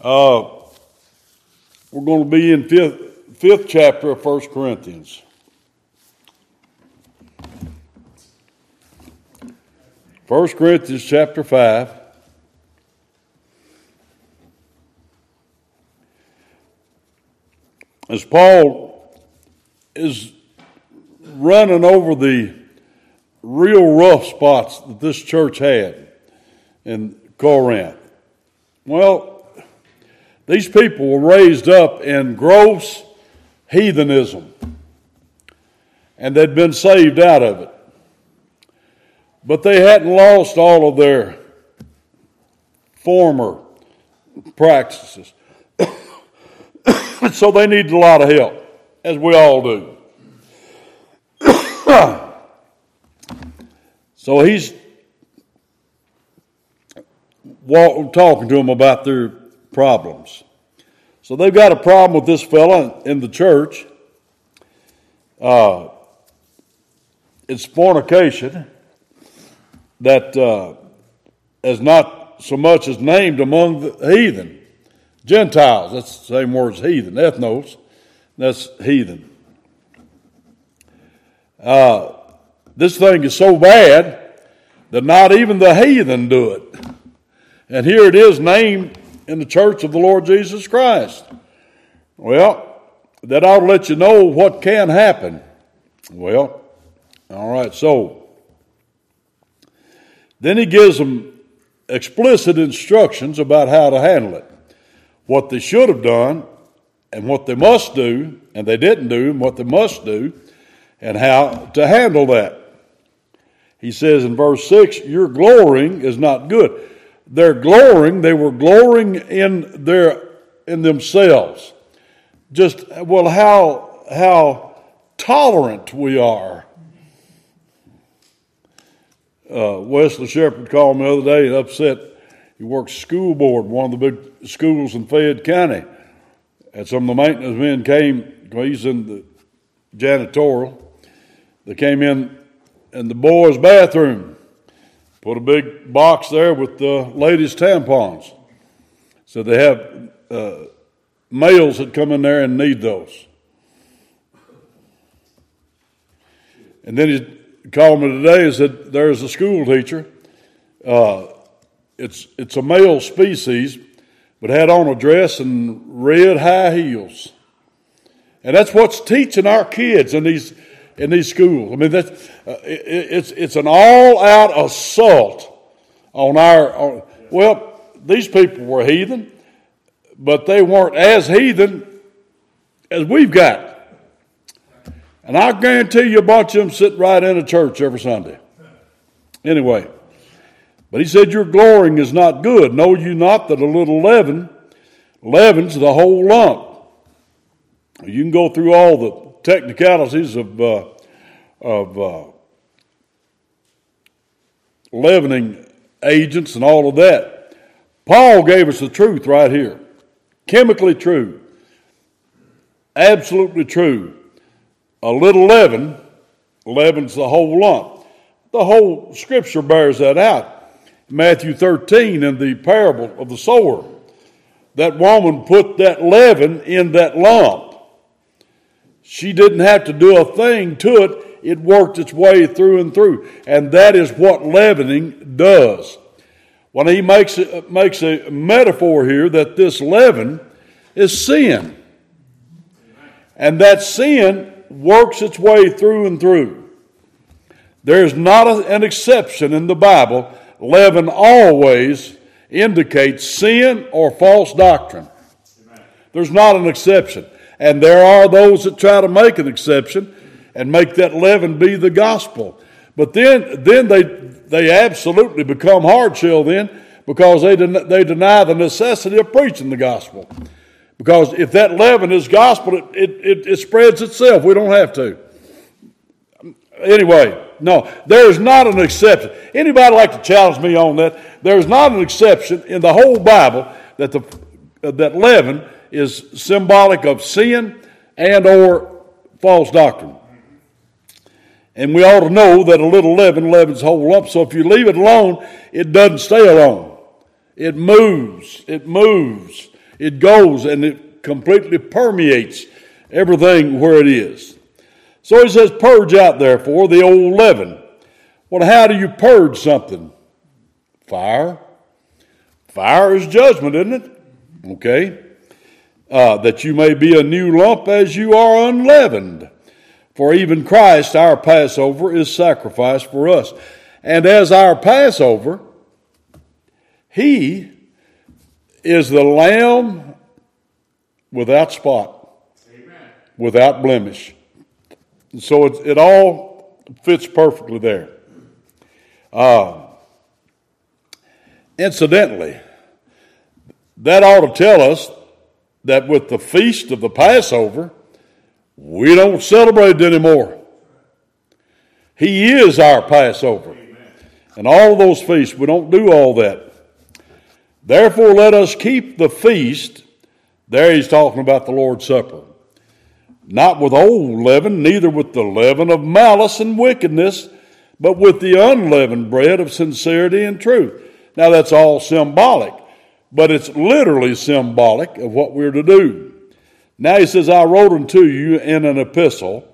Uh, we're going to be in fifth, fifth chapter of First Corinthians. First Corinthians chapter 5. As Paul is running over the real rough spots that this church had in Corinth. Well, these people were raised up in gross heathenism, and they'd been saved out of it. But they hadn't lost all of their former practices. so they needed a lot of help, as we all do. so he's talking to them about their problems. So they've got a problem with this fella in the church. Uh, it's fornication that uh, is not so much as named among the heathen. Gentiles, that's the same word as heathen. Ethnos, that's heathen. Uh, this thing is so bad that not even the heathen do it. And here it is named in the church of the Lord Jesus Christ. Well, that ought to let you know what can happen. Well, all right, so then he gives them explicit instructions about how to handle it. What they should have done, and what they must do, and they didn't do, and what they must do, and how to handle that. He says in verse 6 Your glorying is not good their glorying, they were glorying in their in themselves. Just well, how how tolerant we are. Uh, Wesley Shepard called me the other day and upset. He works school board, one of the big schools in Fayette County. And some of the maintenance men came, he's in the janitorial. They came in in the boys' bathroom Put a big box there with the ladies' tampons. So they have uh, males that come in there and need those. And then he called me today and said there's a school teacher. Uh, it's, it's a male species, but had on a dress and red high heels. And that's what's teaching our kids in these in these schools. I mean, that's, uh, it, it's, it's an all out assault on our. On, well, these people were heathen, but they weren't as heathen as we've got. And I guarantee you a bunch of them sit right in a church every Sunday. Anyway, but he said, Your glorying is not good. Know you not that a little leaven leavens the whole lump? You can go through all the technicalities of, uh, of uh, leavening agents and all of that. Paul gave us the truth right here. Chemically true. Absolutely true. A little leaven leavens the whole lump. The whole scripture bears that out. Matthew 13 in the parable of the sower. That woman put that leaven in that lump. She didn't have to do a thing to it. It worked its way through and through. And that is what leavening does. When he makes, makes a metaphor here that this leaven is sin. And that sin works its way through and through. There's not a, an exception in the Bible. Leaven always indicates sin or false doctrine. There's not an exception. And there are those that try to make an exception and make that leaven be the gospel. But then, then they, they absolutely become hard shell then because they, den- they deny the necessity of preaching the gospel. Because if that leaven is gospel, it, it, it, it spreads itself. We don't have to. Anyway, no, there's not an exception. Anybody like to challenge me on that? There's not an exception in the whole Bible that the that leaven is symbolic of sin and or false doctrine. And we ought to know that a little leaven leavens whole lump. So if you leave it alone, it doesn't stay alone. It moves. It moves. It goes and it completely permeates everything where it is. So he says, Purge out, therefore, the old leaven. Well, how do you purge something? Fire. Fire is judgment, isn't it? Okay. Uh, that you may be a new lump as you are unleavened. For even Christ, our Passover, is sacrificed for us. And as our Passover, he is the lamb without spot, Amen. without blemish. So it, it all fits perfectly there. Uh, incidentally, that ought to tell us that with the feast of the Passover, we don't celebrate it anymore. He is our Passover. Amen. And all those feasts, we don't do all that. Therefore, let us keep the feast. There he's talking about the Lord's Supper. Not with old leaven, neither with the leaven of malice and wickedness, but with the unleavened bread of sincerity and truth. Now, that's all symbolic, but it's literally symbolic of what we're to do. Now he says, I wrote unto you in an epistle.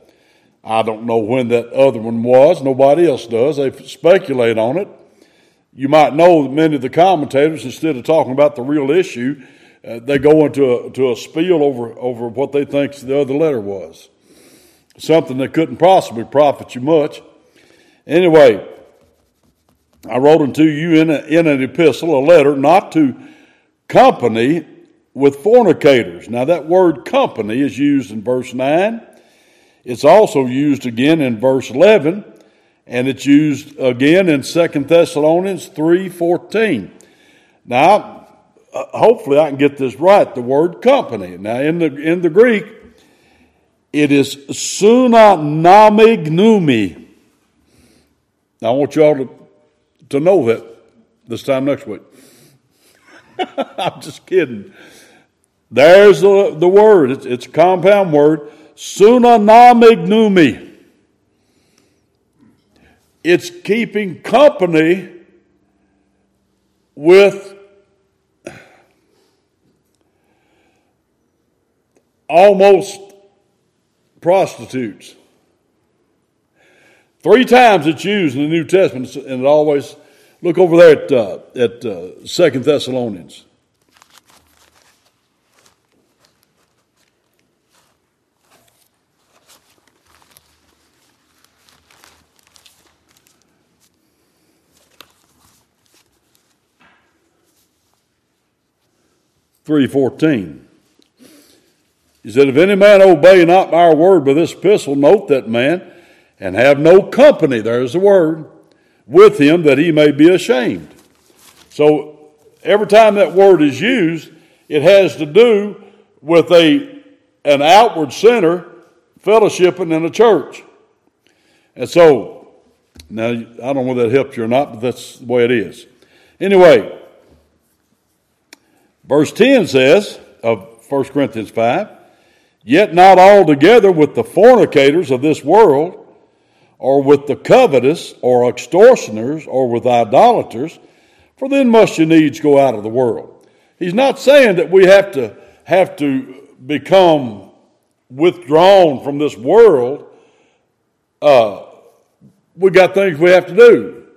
I don't know when that other one was. Nobody else does. They speculate on it. You might know that many of the commentators, instead of talking about the real issue, uh, they go into a, to a spiel over, over what they think the other letter was. Something that couldn't possibly profit you much. Anyway, I wrote unto you in, a, in an epistle, a letter, not to company with fornicators. Now, that word company is used in verse 9. It's also used again in verse 11, and it's used again in 2 Thessalonians 3.14. Now, uh, hopefully I can get this right, the word company. Now, in the, in the Greek, it is sunanamignumi. Now, I want y'all to, to know that this time next week. I'm just kidding. There's the, the word. It's, it's a compound word. Sunanamignumi. It's keeping company with almost prostitutes. Three times it's used in the New Testament, and it always look over there at uh, at uh, Second Thessalonians. Three fourteen. He said, If any man obey not our word by this epistle, note that man, and have no company, there's the word, with him that he may be ashamed. So every time that word is used, it has to do with a, an outward sinner fellowshipping in a church. And so, now I don't know whether that helped you or not, but that's the way it is. Anyway, verse 10 says of 1 Corinthians 5 Yet not altogether with the fornicators of this world, or with the covetous, or extortioners, or with idolaters, for then must you needs go out of the world. He's not saying that we have to have to become withdrawn from this world. Uh, we got things we have to do.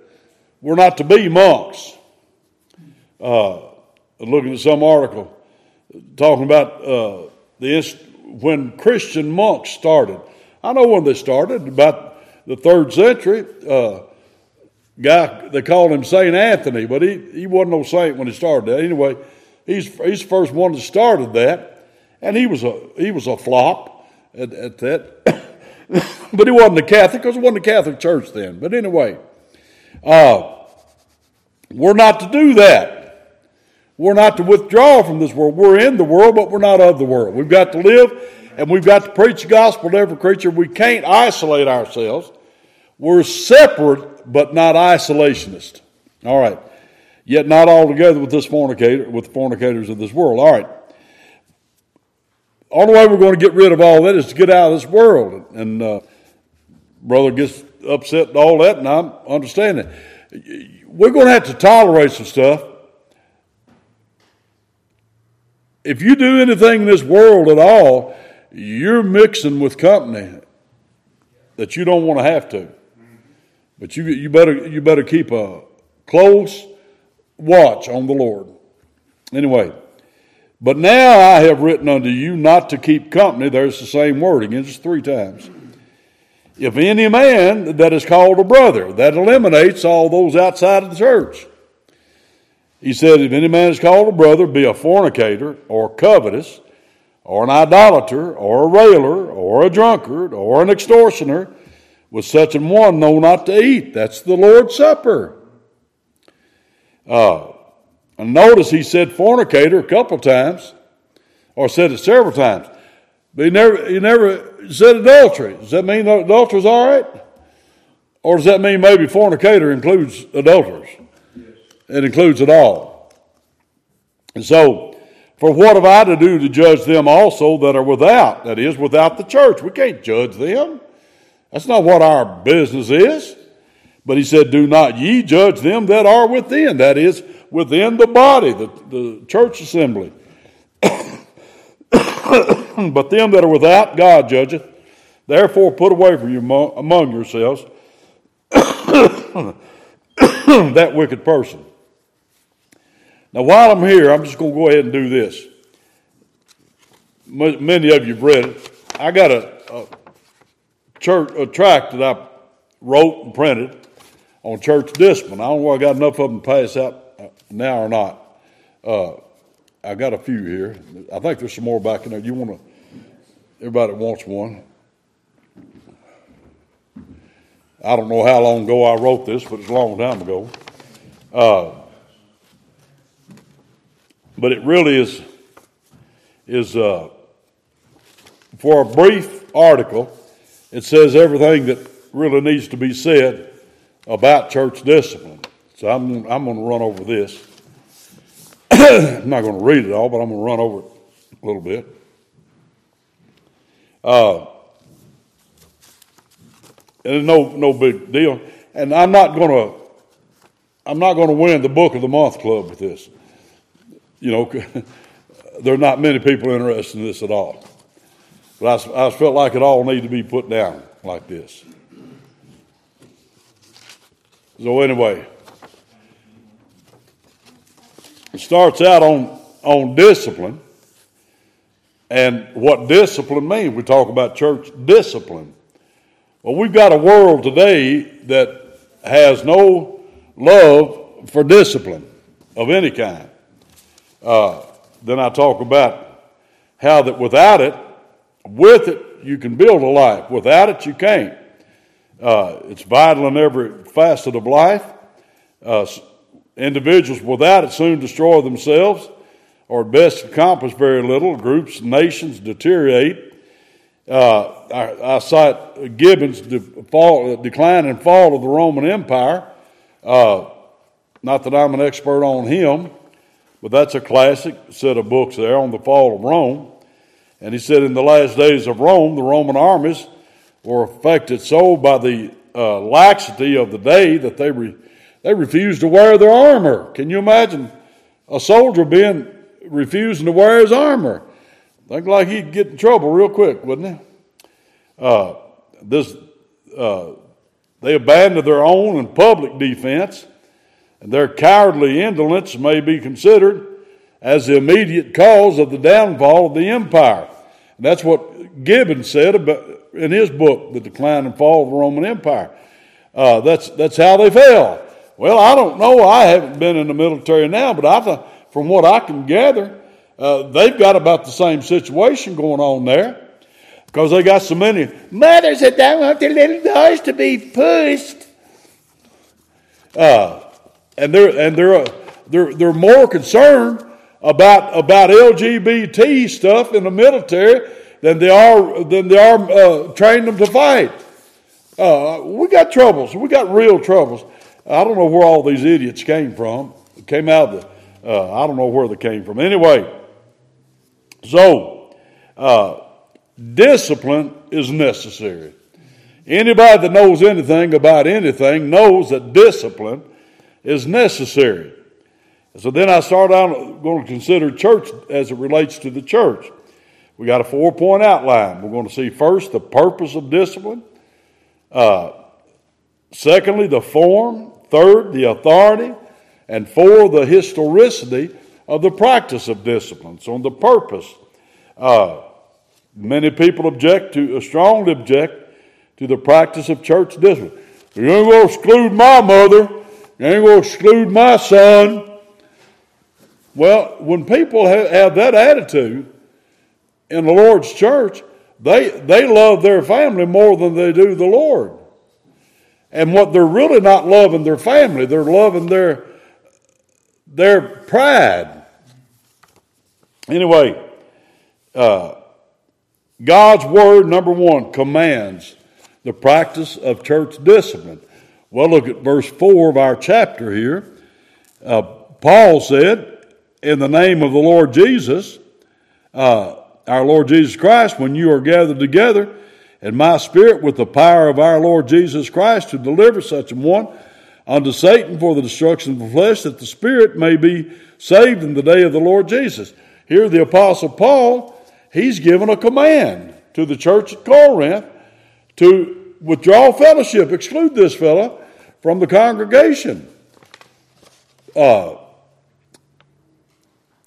We're not to be monks. Uh, looking at some article talking about uh, the when Christian monks started. I know when they started, about the third century. Uh, guy, they called him St. Anthony, but he, he wasn't no saint when he started that. Anyway, he's, he's the first one that started that, and he was a, he was a flop at, at that. but he wasn't a Catholic because it wasn't a Catholic church then. But anyway, uh, we're not to do that. We're not to withdraw from this world. We're in the world, but we're not of the world. We've got to live and we've got to preach the gospel to every creature. We can't isolate ourselves. We're separate, but not isolationist. All right. Yet not altogether with this fornicator, with the fornicators of this world. All right. Only way we're going to get rid of all that is to get out of this world. And uh, brother gets upset and all that, and I understand it. We're going to have to tolerate some stuff if you do anything in this world at all, you're mixing with company that you don't want to have to. But you, you, better, you better keep a close watch on the Lord. Anyway, but now I have written unto you not to keep company. There's the same word again, just three times. If any man that is called a brother, that eliminates all those outside of the church. He said, If any man is called a brother, be a fornicator, or covetous, or an idolater, or a railer, or a drunkard, or an extortioner, with such an one know not to eat. That's the Lord's Supper. Uh, and notice he said fornicator a couple times, or said it several times. But he never, he never said adultery. Does that mean adultery is all right? Or does that mean maybe fornicator includes adulterers? It includes it all. And so, for what have I to do to judge them also that are without? That is, without the church. We can't judge them. That's not what our business is. But he said, Do not ye judge them that are within. That is, within the body, the, the church assembly. but them that are without, God judgeth. Therefore, put away from you among yourselves that wicked person. Now, while I'm here, I'm just going to go ahead and do this. Many of you have read it. I got a, a church a tract that I wrote and printed on church discipline. I don't know if I got enough of them to pass out uh, now or not. Uh, I got a few here. I think there's some more back in there. You want to? Everybody wants one. I don't know how long ago I wrote this, but it's a long time ago. Uh, but it really is is uh, for a brief article. It says everything that really needs to be said about church discipline. So I'm I'm going to run over this. I'm not going to read it all, but I'm going to run over it a little bit. Uh, and no no big deal. And I'm not going to I'm not going to win the book of the month club with this you know, there are not many people interested in this at all. But I, I felt like it all needed to be put down like this. So anyway, it starts out on, on discipline and what discipline means. We talk about church discipline. Well, we've got a world today that has no love for discipline of any kind. Uh, then I talk about how that without it, with it, you can build a life. Without it, you can't. Uh, it's vital in every facet of life. Uh, individuals without it soon destroy themselves or at best accomplish very little. Groups, nations deteriorate. Uh, I, I, cite Gibbon's de- fall, decline and fall of the Roman Empire. Uh, not that I'm an expert on him, but that's a classic set of books there on the fall of Rome. And he said, in the last days of Rome, the Roman armies were affected so by the uh, laxity of the day that they, re- they refused to wear their armor. Can you imagine a soldier being refusing to wear his armor? Think like he'd get in trouble real quick, wouldn't he? Uh, this, uh, they abandoned their own and public defense their cowardly indolence may be considered as the immediate cause of the downfall of the empire. And that's what Gibbon said about, in his book, The Decline and Fall of the Roman Empire. Uh, that's, that's how they fell. Well, I don't know. I haven't been in the military now, but I from what I can gather, uh, they've got about the same situation going on there because they got so many mothers that don't want their little boys to be pushed. Uh, and they're and they're they're they're more concerned about about LGBT stuff in the military than they are than they are uh, training them to fight. Uh, we got troubles. We got real troubles. I don't know where all these idiots came from. It came out of the. Uh, I don't know where they came from. Anyway, so uh, discipline is necessary. Anybody that knows anything about anything knows that discipline is necessary. So then I start out going to consider church as it relates to the church. We got a four point outline. We're going to see first the purpose of discipline, uh, secondly, the form, third, the authority, and four, the historicity of the practice of discipline. So, on the purpose, uh, many people object to, uh, strongly object to the practice of church discipline. You ain't going to exclude my mother. You ain't going to exclude my son. Well, when people have, that attitude in the Lord's church, they, they love their family more than they do the Lord. And what they're really not loving their family, they're loving their, their pride. Anyway, uh, God's Word, number one, commands the practice of church discipline. Well, look at verse 4 of our chapter here. Uh, Paul said, In the name of the Lord Jesus, uh, our Lord Jesus Christ, when you are gathered together, and my spirit with the power of our Lord Jesus Christ to deliver such a one unto Satan for the destruction of the flesh, that the spirit may be saved in the day of the Lord Jesus. Here, the Apostle Paul, he's given a command to the church at Corinth to withdraw fellowship, exclude this fellow from the congregation. Uh,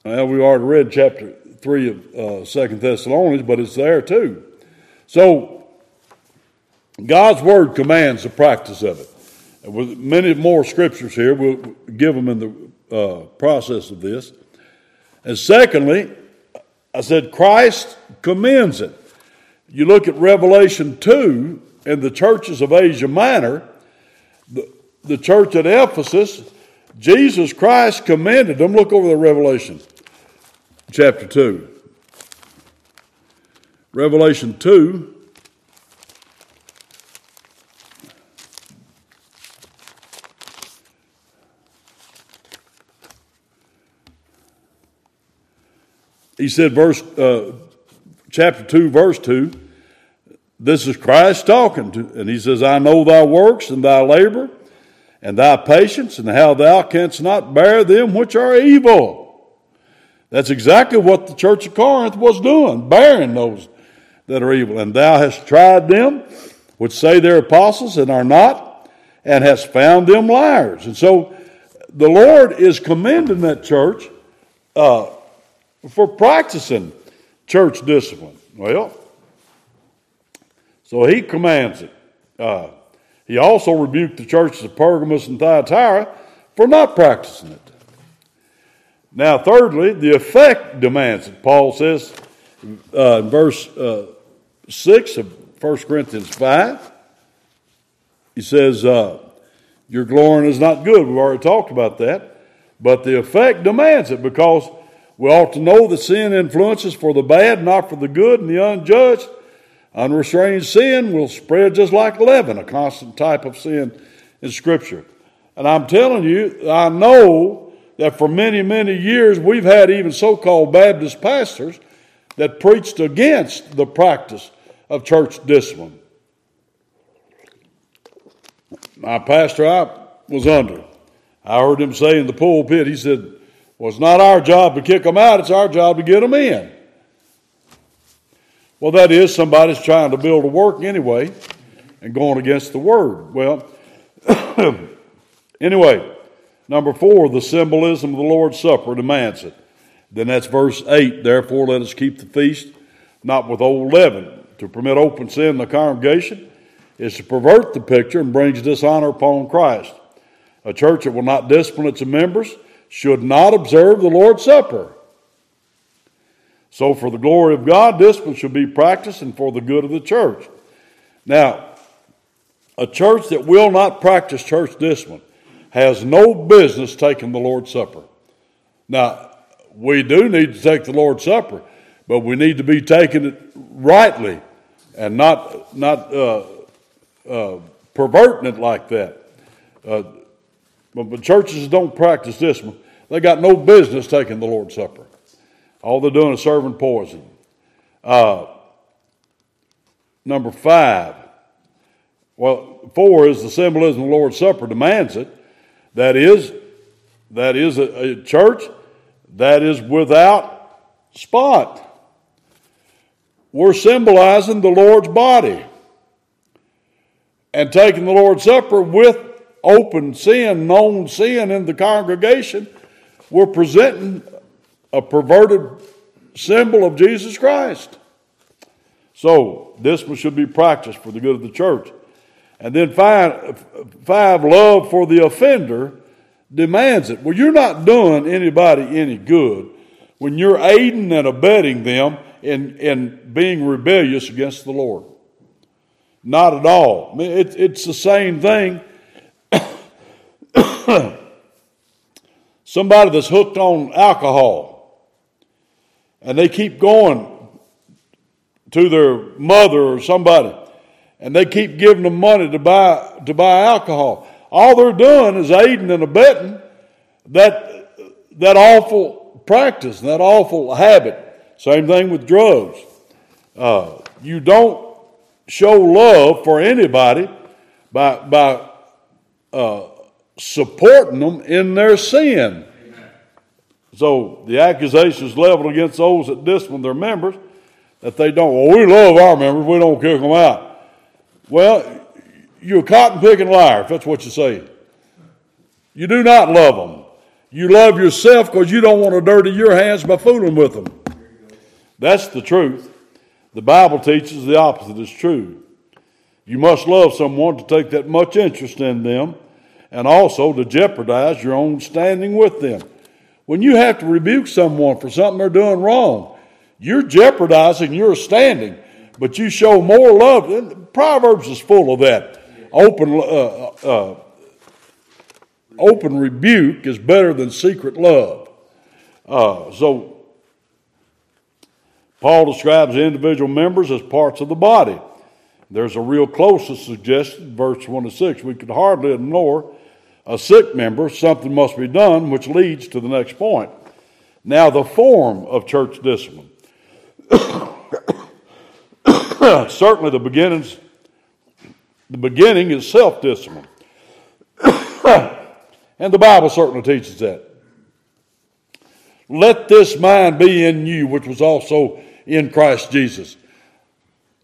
well, we already read chapter 3 of uh, Second Thessalonians, but it's there too. So, God's Word commands the practice of it. And with many more scriptures here, we'll give them in the uh, process of this. And secondly, I said Christ commends it. You look at Revelation 2 and the churches of Asia Minor, the, church at Ephesus, Jesus Christ commanded them. Look over the Revelation chapter 2. Revelation 2. He said, verse, uh, chapter 2, verse 2, this is Christ talking to, and he says, I know thy works and thy labor and thy patience and how thou canst not bear them which are evil. That's exactly what the church of Corinth was doing, bearing those that are evil. And thou hast tried them which say they're apostles and are not, and hast found them liars. And so the Lord is commending that church uh, for practicing church discipline. Well, so he commands it. Uh, he also rebuked the churches of Pergamos and Thyatira for not practicing it. Now, thirdly, the effect demands it. Paul says uh, in verse uh, 6 of 1 Corinthians 5, he says, uh, Your glorying is not good. We've already talked about that. But the effect demands it because we ought to know that sin influences for the bad, not for the good and the unjudged. Unrestrained sin will spread just like leaven, a constant type of sin in Scripture. And I'm telling you, I know that for many, many years we've had even so called Baptist pastors that preached against the practice of church discipline. My pastor I was under, I heard him say in the pulpit, he said, well, it's not our job to kick them out, it's our job to get them in. Well, that is somebody's trying to build a work anyway and going against the word. Well, anyway, number four, the symbolism of the Lord's Supper demands it. Then that's verse 8. Therefore, let us keep the feast not with old leaven. To permit open sin in the congregation is to pervert the picture and brings dishonor upon Christ. A church that will not discipline its members should not observe the Lord's Supper. So, for the glory of God, discipline should be practiced and for the good of the church. Now, a church that will not practice church discipline has no business taking the Lord's Supper. Now, we do need to take the Lord's Supper, but we need to be taking it rightly and not, not uh, uh, perverting it like that. Uh, but, but churches don't practice this one. They got no business taking the Lord's Supper. All they're doing is serving poison. Uh, number five. Well, four is the symbolism of the Lord's Supper demands it. That is, that is a, a church that is without spot. We're symbolizing the Lord's body and taking the Lord's Supper with open sin, known sin in the congregation. We're presenting a perverted symbol of Jesus Christ. So, this one should be practiced for the good of the church. And then five, five, love for the offender demands it. Well, you're not doing anybody any good when you're aiding and abetting them in, in being rebellious against the Lord. Not at all. I mean, it, it's the same thing. Somebody that's hooked on alcohol and they keep going to their mother or somebody and they keep giving them money to buy, to buy alcohol. All they're doing is aiding and abetting that, that awful practice, that awful habit. Same thing with drugs. Uh, you don't show love for anybody by, by uh, supporting them in their sin. So the accusations leveled against those that discipline their members that they don't, well, we love our members, we don't kick them out. Well, you're a cotton picking liar, if that's what you say. You do not love them. You love yourself because you don't want to dirty your hands by fooling with them. That's the truth. The Bible teaches the opposite is true. You must love someone to take that much interest in them and also to jeopardize your own standing with them. When you have to rebuke someone for something they're doing wrong, you're jeopardizing your standing but you show more love. And Proverbs is full of that. Open, uh, uh, uh, open rebuke is better than secret love. Uh, so, Paul describes individual members as parts of the body. There's a real closest suggestion, verse 26. We could hardly ignore a sick member. Something must be done, which leads to the next point. Now, the form of church discipline. certainly the beginnings, the beginning is self-discipline. and the Bible certainly teaches that. Let this mind be in you, which was also in Christ Jesus.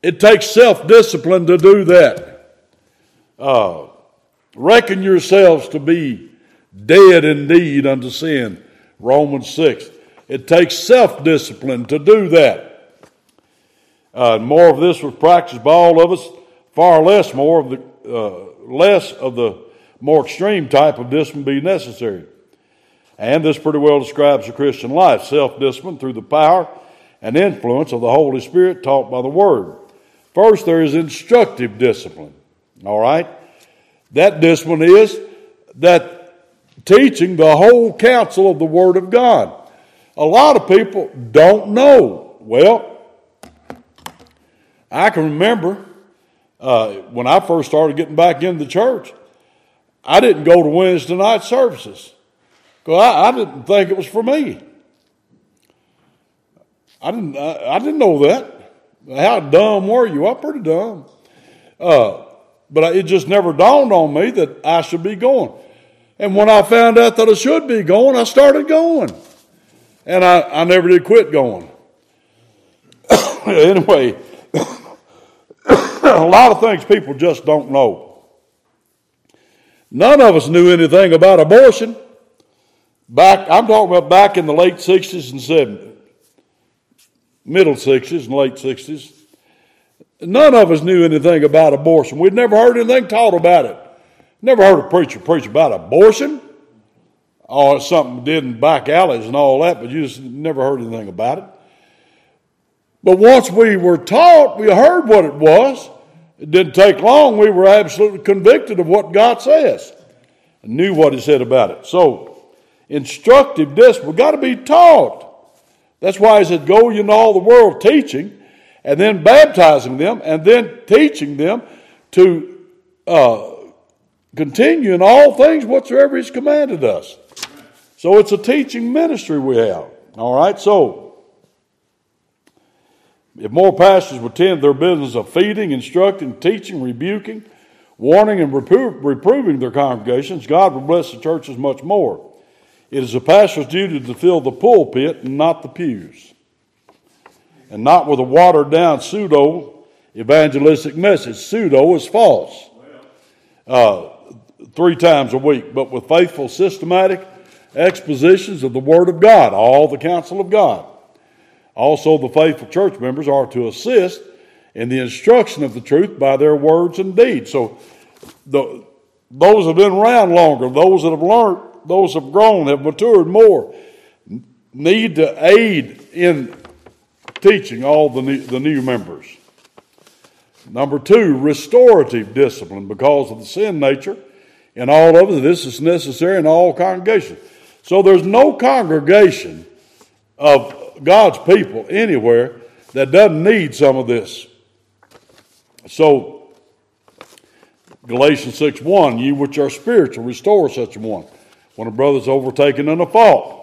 It takes self discipline to do that. Uh, reckon yourselves to be dead indeed unto sin. Romans 6. It takes self discipline to do that. Uh, more of this was practiced by all of us, far less more of the uh, less of the more extreme type of discipline be necessary. And this pretty well describes the Christian life self discipline through the power and influence of the Holy Spirit taught by the Word. First, there is instructive discipline. All right? That discipline is that teaching the whole counsel of the Word of God. A lot of people don't know. Well, I can remember uh, when I first started getting back into the church, I didn't go to Wednesday night services because I, I, didn't think it was for me. I didn't. I, I, didn't know that. How dumb were you? I'm pretty dumb. Uh, but it just never dawned on me that I should be going. And when I found out that I should be going, I started going. And I, I never did quit going. anyway, a lot of things people just don't know. None of us knew anything about abortion. Back, I'm talking about back in the late 60s and 70s, middle 60s and late 60s. None of us knew anything about abortion. We'd never heard anything taught about it. Never heard a preacher preach about abortion. Oh, it's something did in back alleys and all that, but you just never heard anything about it. But once we were taught, we heard what it was. It didn't take long. We were absolutely convicted of what God says and knew what He said about it. So, instructive discipline, got to be taught. That's why He said, Go into all the world teaching, and then baptizing them, and then teaching them to uh, continue in all things whatsoever He's commanded us. So, it's a teaching ministry we have. All right, so if more pastors would tend their business of feeding, instructing, teaching, rebuking, warning, and repro- reproving their congregations, God would bless the churches much more. It is a pastor's duty to fill the pulpit and not the pews, and not with a watered down pseudo evangelistic message. Pseudo is false. Uh, three times a week, but with faithful, systematic expositions of the Word of God, all the counsel of God. Also, the faithful church members are to assist in the instruction of the truth by their words and deeds. So, the, those have been around longer, those that have learned, those that have grown, have matured more, need to aid in teaching all the new, the new members. Number two, restorative discipline because of the sin nature in all of it. This is necessary in all congregations. So there's no congregation of God's people anywhere that doesn't need some of this. So Galatians 6 1, you which are spiritual, restore such a one. When a brother's overtaken in a fault.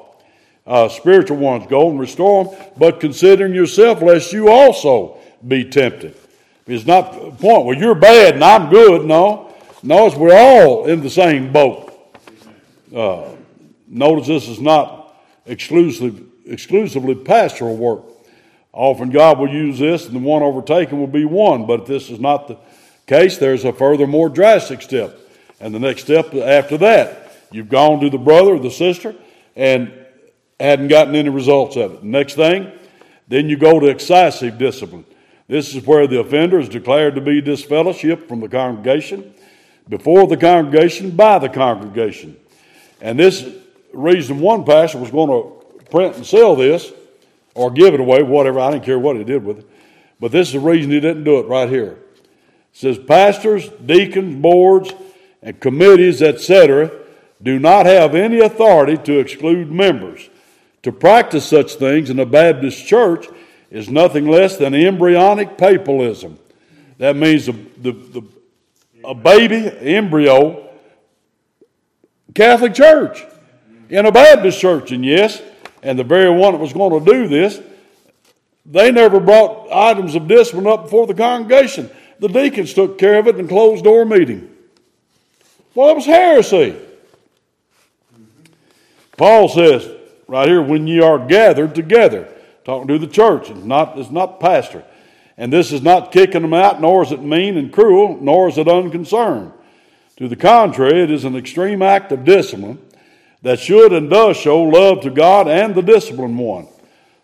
Uh, spiritual ones, go and restore them, but considering yourself, lest you also be tempted. It's not the point, well, you're bad and I'm good. No. Notice we're all in the same boat. Uh, notice this is not exclusive, exclusively pastoral work. Often God will use this and the one overtaken will be one, but if this is not the case, there's a further, more drastic step. And the next step after that, you've gone to the brother or the sister and hadn't gotten any results of it. Next thing, then you go to excessive discipline. This is where the offender is declared to be disfellowship from the congregation, before the congregation, by the congregation. And this reason one pastor was going to print and sell this or give it away, whatever. I didn't care what he did with it. But this is the reason he didn't do it right here. It says pastors, deacons, boards, and committees, etc., do not have any authority to exclude members. To practice such things in a Baptist church is nothing less than embryonic papalism. That means the, the, the, a baby embryo Catholic church in a Baptist church. And yes, and the very one that was going to do this, they never brought items of discipline up before the congregation. The deacons took care of it in closed door meeting. Well, it was heresy. Paul says right here, when ye are gathered together talking to the church. It's not, it's not pastor. And this is not kicking them out, nor is it mean and cruel, nor is it unconcerned. To the contrary, it is an extreme act of discipline that should and does show love to God and the disciplined one.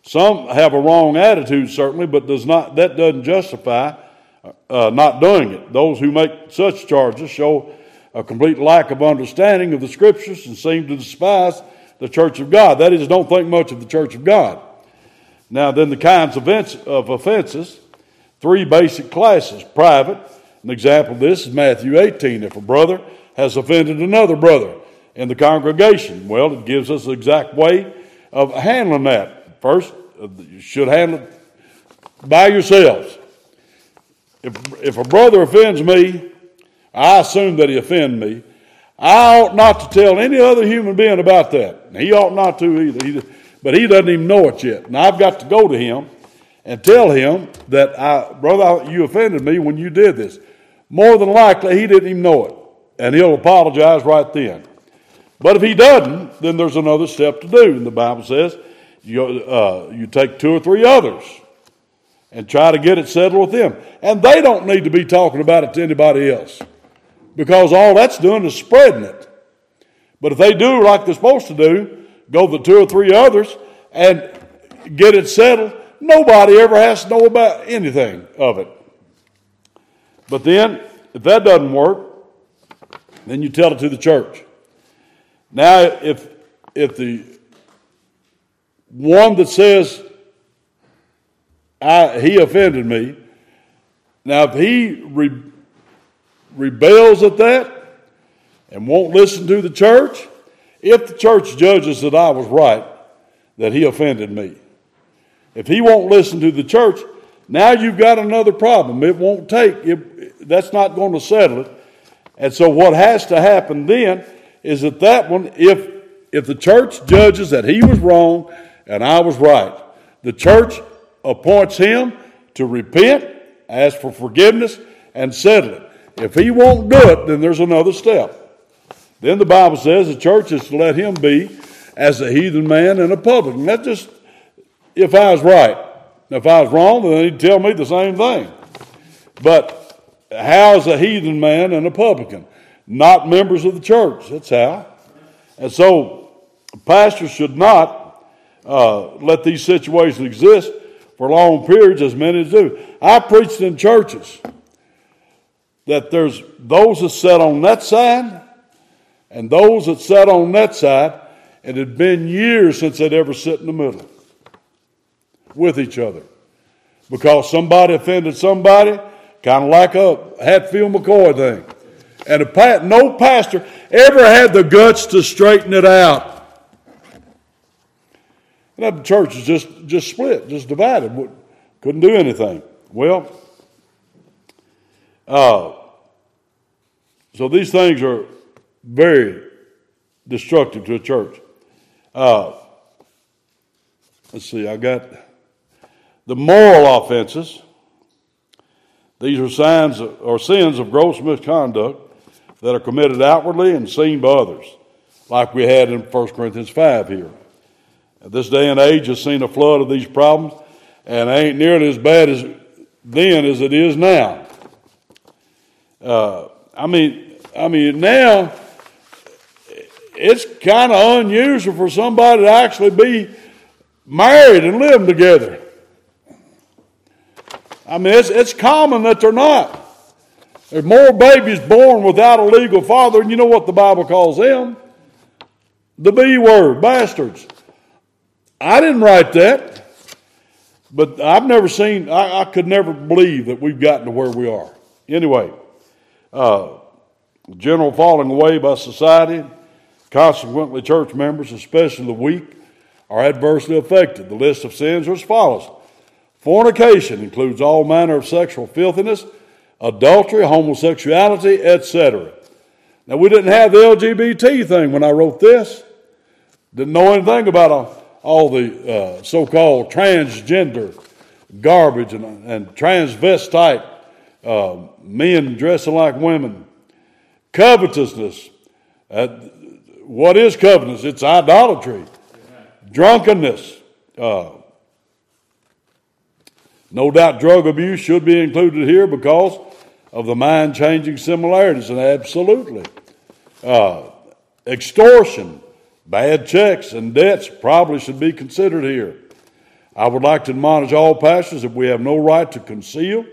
Some have a wrong attitude, certainly, but does not, that doesn't justify uh, not doing it. Those who make such charges show a complete lack of understanding of the scriptures and seem to despise the church of God. That is, don't think much of the church of God. Now, then, the kinds of offenses, three basic classes private. An example of this is Matthew 18. If a brother has offended another brother in the congregation, well, it gives us the exact way of handling that. First, uh, you should handle it by yourselves. If, if a brother offends me, I assume that he offended me. I ought not to tell any other human being about that. He ought not to either. He, but he doesn't even know it yet. And I've got to go to him and tell him that, I, brother, you offended me when you did this. More than likely, he didn't even know it. And he'll apologize right then. But if he doesn't, then there's another step to do. And the Bible says you, uh, you take two or three others and try to get it settled with them. And they don't need to be talking about it to anybody else because all that's doing is spreading it. But if they do like they're supposed to do, go to the two or three others and get it settled. Nobody ever has to know about anything of it. But then, if that doesn't work, then you tell it to the church. Now, if if the one that says I, he offended me, now if he re, rebels at that and won't listen to the church, if the church judges that I was right, that he offended me, if he won't listen to the church, now you've got another problem. It won't take, it, that's not going to settle it. And so what has to happen then is that that one, if, if the church judges that he was wrong and I was right, the church appoints him to repent, ask for forgiveness, and settle it. If he won't do it, then there's another step. Then the Bible says the church is to let him be as a heathen man and a publican. That's just if I was right. If I was wrong, then he'd tell me the same thing. But how is a heathen man and a publican? Not members of the church. That's how. And so, pastors should not uh, let these situations exist for long periods, as many do. I preached in churches that there's those that sat on that side and those that sat on that side, and it had been years since they'd ever sit in the middle with each other. Because somebody offended somebody, kind of like a Hatfield McCoy thing. And a, no pastor ever had the guts to straighten it out. And the church is just, just split, just divided. Couldn't do anything. Well, uh, so these things are very destructive to a church. Uh, let's see, I got the moral offenses. These are signs or sins of gross misconduct that are committed outwardly and seen by others, like we had in 1 Corinthians 5 here. This day and age has seen a flood of these problems, and ain't nearly as bad as then as it is now. Uh, I mean, I mean now it's kind of unusual for somebody to actually be married and living together. I mean, it's, it's common that they're not. There's more babies born without a legal father, and you know what the Bible calls them? The B word, bastards. I didn't write that, but I've never seen, I, I could never believe that we've gotten to where we are. Anyway, uh, general falling away by society, consequently, church members, especially the weak, are adversely affected. The list of sins are as follows Fornication includes all manner of sexual filthiness, adultery, homosexuality, etc. Now, we didn't have the LGBT thing when I wrote this. Didn't know anything about a all the uh, so called transgender garbage and, and transvestite uh, men dressing like women. Covetousness. Uh, what is covetousness? It's idolatry. Drunkenness. Uh, no doubt drug abuse should be included here because of the mind changing similarities, and absolutely. Uh, extortion Bad checks and debts probably should be considered here. I would like to admonish all pastors that we have no right to conceal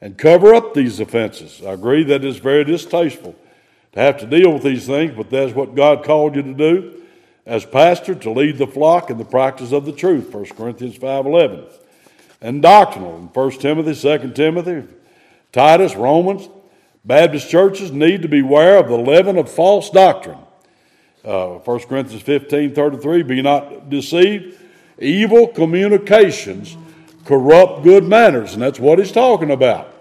and cover up these offenses. I agree that it's very distasteful to have to deal with these things, but that's what God called you to do as pastor to lead the flock in the practice of the truth 1 corinthians 5.11 and doctrinal in 1 timothy 2 timothy titus romans baptist churches need to beware of the leaven of false doctrine uh, 1 Corinthians 15 33, be not deceived. Evil communications corrupt good manners, and that's what he's talking about.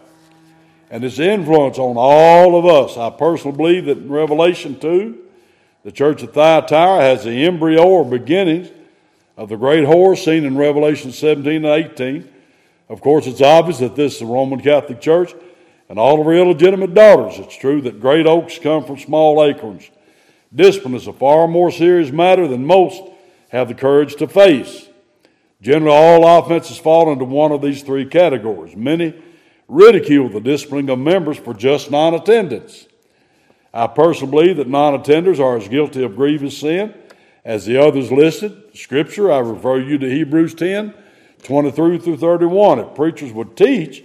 And its influence on all of us. I personally believe that in Revelation 2, the church of Thyatira has the embryo or beginnings of the great whore seen in Revelation 17 and 18. Of course, it's obvious that this is the Roman Catholic Church and all of her illegitimate daughters. It's true that great oaks come from small acorns. Discipline is a far more serious matter than most have the courage to face. Generally, all offenses fall into one of these three categories. Many ridicule the disciplining of members for just non attendance. I personally believe that non attenders are as guilty of grievous sin as the others listed. Scripture, I refer you to Hebrews 10 23 through 31. If preachers would teach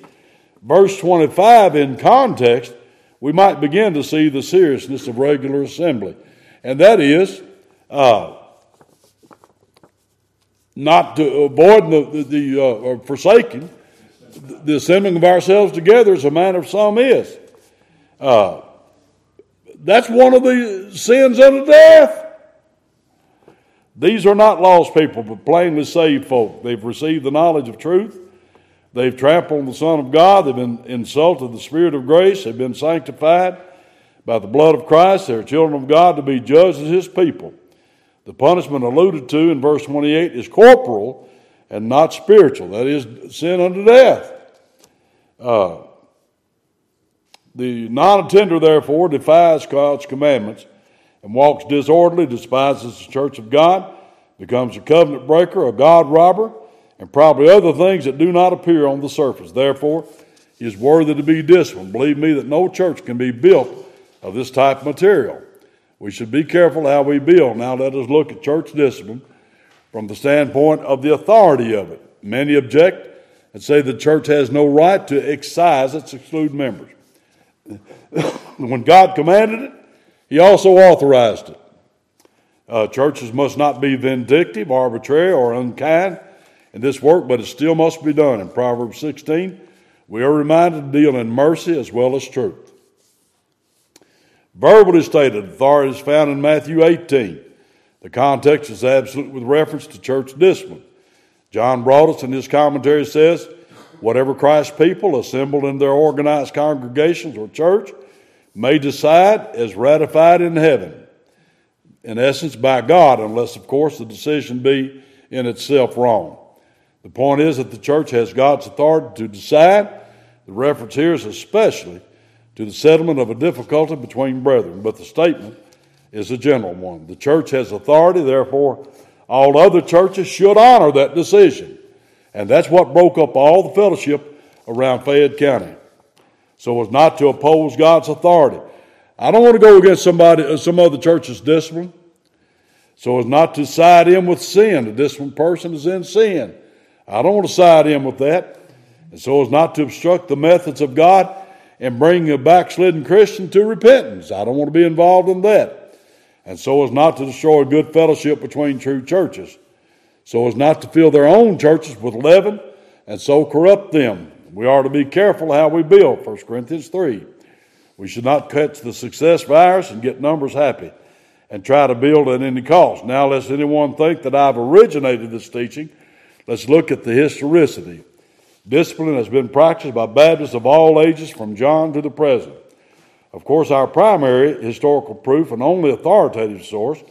verse 25 in context, we might begin to see the seriousness of regular assembly and that is uh, not to avoid the, the, the uh, or forsaking the assembling of ourselves together as a manner of some is. Uh, that's one of the sins unto death. These are not lost people, but plainly saved folk. They've received the knowledge of truth. They've trampled on the Son of God. They've been insulted the Spirit of grace. They've been sanctified by the blood of Christ, they are children of God to be judged as his people. The punishment alluded to in verse 28 is corporal and not spiritual. That is sin unto death. Uh, the non attender, therefore, defies God's commandments and walks disorderly, despises the church of God, becomes a covenant breaker, a God robber, and probably other things that do not appear on the surface. Therefore, he is worthy to be disciplined. Believe me that no church can be built of this type of material. We should be careful how we build. Now, let us look at church discipline from the standpoint of the authority of it. Many object and say the church has no right to excise its exclude members. when God commanded it, He also authorized it. Uh, churches must not be vindictive, arbitrary, or unkind in this work, but it still must be done. In Proverbs 16, we are reminded to deal in mercy as well as truth. Verbally stated, authority is found in Matthew 18. The context is absolute with reference to church discipline. John Broadus in his commentary says, Whatever Christ's people assembled in their organized congregations or church may decide is ratified in heaven, in essence by God, unless, of course, the decision be in itself wrong. The point is that the church has God's authority to decide. The reference here is especially to the settlement of a difficulty between brethren, but the statement is a general one. The church has authority, therefore, all other churches should honor that decision. And that's what broke up all the fellowship around Fayette County. So as not to oppose God's authority. I don't want to go against somebody, uh, some other church's discipline. So as not to side in with sin. The disciplined person is in sin. I don't want to side in with that. And so as not to obstruct the methods of God and bring a backslidden Christian to repentance. I don't want to be involved in that. And so as not to destroy good fellowship between true churches. So as not to fill their own churches with leaven and so corrupt them. We are to be careful how we build, 1 Corinthians 3. We should not catch the success virus and get numbers happy and try to build at any cost. Now, lest anyone think that I've originated this teaching, let's look at the historicity. Discipline has been practiced by Baptists of all ages from John to the present. Of course, our primary historical proof and only authoritative source,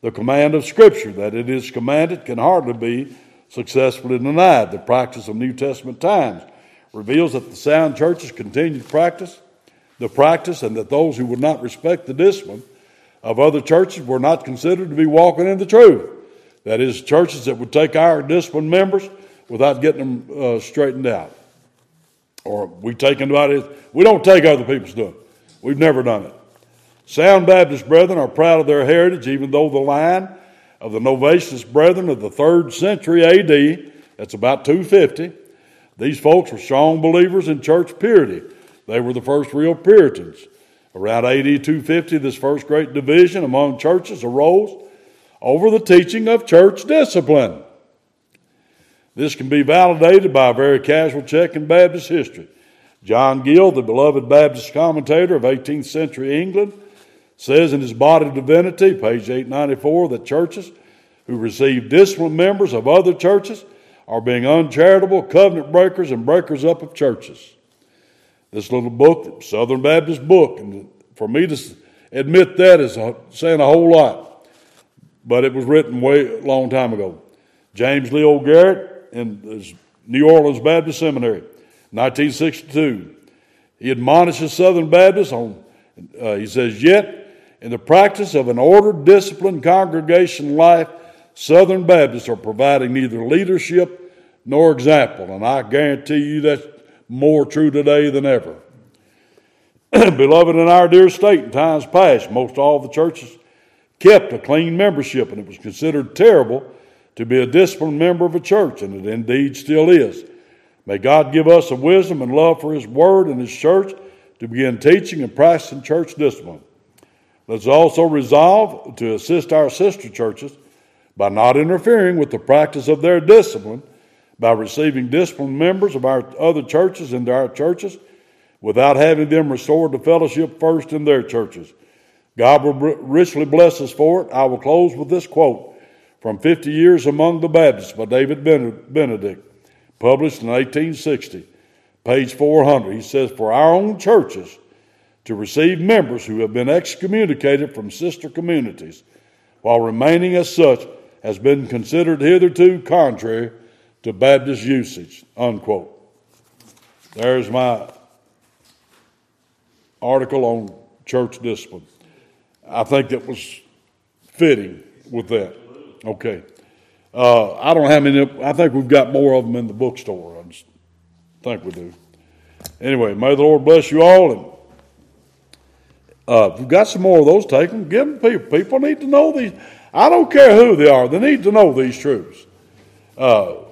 the command of Scripture, that it is commanded, can hardly be successfully denied. The practice of New Testament times reveals that the sound churches continued practice the practice and that those who would not respect the discipline of other churches were not considered to be walking in the truth. That is, churches that would take our disciplined members without getting them uh, straightened out. Or we take anybody, we don't take other people's doing. We've never done it. Sound Baptist brethren are proud of their heritage, even though the line of the Novatian brethren of the third century AD, that's about 250, these folks were strong believers in church purity. They were the first real Puritans. Around AD 250, this first great division among churches arose over the teaching of church discipline. This can be validated by a very casual check in Baptist history. John Gill, the beloved Baptist commentator of 18th century England, says in his Body of Divinity, page 894, that churches who receive disciplined members of other churches are being uncharitable, covenant breakers, and breakers up of churches. This little book, Southern Baptist book, and for me to admit that is saying a whole lot, but it was written way long time ago. James Leo Garrett in New Orleans Baptist Seminary, 1962. He admonishes Southern Baptists on, uh, he says, Yet, in the practice of an ordered, disciplined congregation life, Southern Baptists are providing neither leadership nor example. And I guarantee you that's more true today than ever. Beloved, in our dear state, in times past, most all the churches kept a clean membership, and it was considered terrible to be a disciplined member of a church, and it indeed still is. May God give us a wisdom and love for His Word and His church to begin teaching and practicing church discipline. Let's also resolve to assist our sister churches by not interfering with the practice of their discipline, by receiving disciplined members of our other churches into our churches without having them restored to fellowship first in their churches. God will richly bless us for it. I will close with this quote from 50 Years Among the Baptists by David Benedict, published in 1860, page 400. He says, For our own churches to receive members who have been excommunicated from sister communities while remaining as such has been considered hitherto contrary to Baptist usage. Unquote. There's my article on church discipline. I think it was fitting with that. Okay. Uh, I don't have any. I think we've got more of them in the bookstore. I just think we do. Anyway, may the Lord bless you all. And uh, if we've got some more of those, take them. Give them people. People need to know these. I don't care who they are. They need to know these truths. Uh,